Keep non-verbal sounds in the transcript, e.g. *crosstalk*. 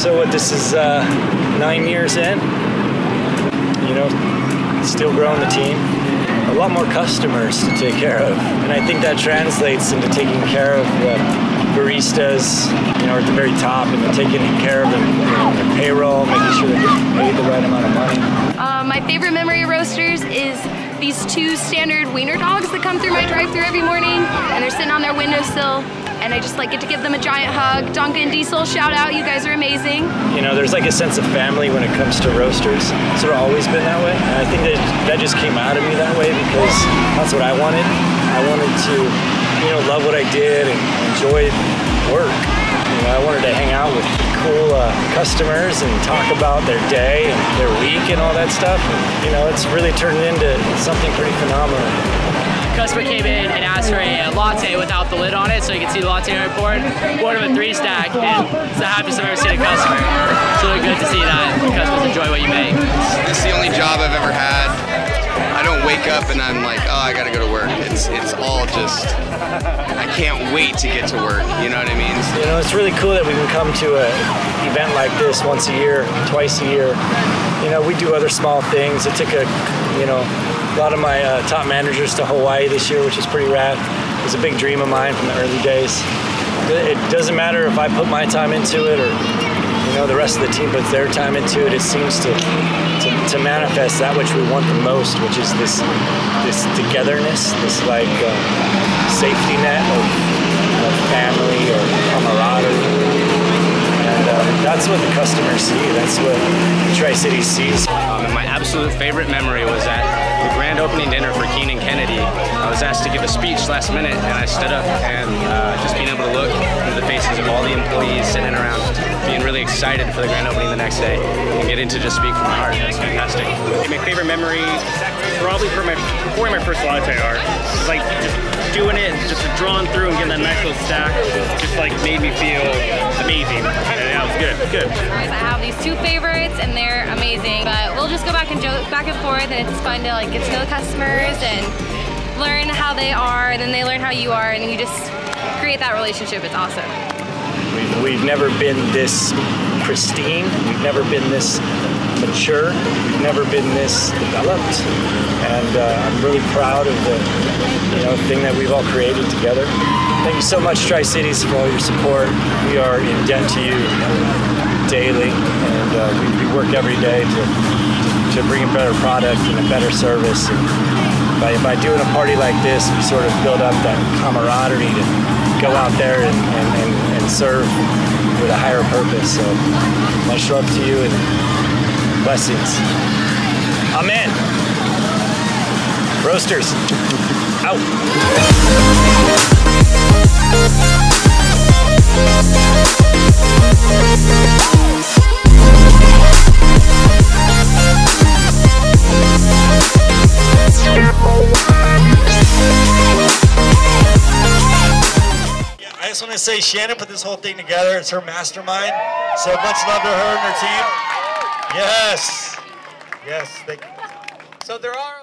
So what? This is uh, nine years in. You know, still growing the team. A lot more customers to take care of, and I think that translates into taking care of the baristas, you know, at the very top, and taking care of them, payroll, making sure getting paid the right amount of money. Uh, my favorite memory of Roasters is these two standard wiener dogs that come through my drive-through every morning, and they're sitting on their windowsill, and I just like get to give them a giant hug. Duncan Diesel, shout out, you guys are amazing. You know, there's like a sense of family when it comes to roasters. It's sort of always been that way, and I think that that just came out of me that way because that's what I wanted. I wanted to, you know, love what I did and enjoy work. You know, I wanted to hang out with cool uh, customers and talk about their day and their week and all that stuff. And, you know, it's really turned into something pretty phenomenal. Customer came in and asked for a latte without the lid on it so you can see the latte report. Him a three stack and it's the happiest I've ever seen a customer. It's really good to see that customers enjoy what you make. This is the only job I've ever had. Wake up and I'm like, oh, I gotta go to work. It's it's all just, I can't wait to get to work. You know what I mean? You know, it's really cool that we can come to an event like this once a year, twice a year. You know, we do other small things. It took a, you know, a lot of my uh, top managers to Hawaii this year, which is pretty rad. It was a big dream of mine from the early days. It doesn't matter if I put my time into it or, you know, the rest of the team puts their time into it. It seems to, to, to manifest that which we want the most, which is this, this togetherness, this like uh, safety net of, of family or camaraderie. And uh, that's what the customers see. That's what Tri City sees. Um, my absolute favorite memory was at the grand opening dinner for Keenan Kennedy. I was asked to give a speech last minute, and I stood up and faces of all the employees sitting around, being really excited for the grand opening the next day, and getting to just speak from my heart. It was fantastic. My favorite memory, probably for my pouring my first latte art, was like just doing it, just drawing through and getting that nice little stack, just like made me feel amazing. And yeah, it was good, good. I have these two favorites and they're amazing, but we'll just go back and joke back and forth and it's fun to like get to know the customers and learn how they are and then they learn how you are and you just create that relationship. It's awesome. We've, we've never been this pristine. We've never been this mature. We've never been this developed. And uh, I'm really proud of the you know thing that we've all created together. Thank you so much, Tri Cities, for all your support. We are in debt to you daily, and uh, we, we work every day to to bring a better product and a better service. And by, by doing a party like this, we sort of build up that camaraderie to go out there and, and, and, and serve with a higher purpose. So much love to you and blessings. Amen. Roasters. *laughs* Out. Just want to say Shannon put this whole thing together. It's her mastermind. So much love to her and her team. Yes. Yes. They, so there are.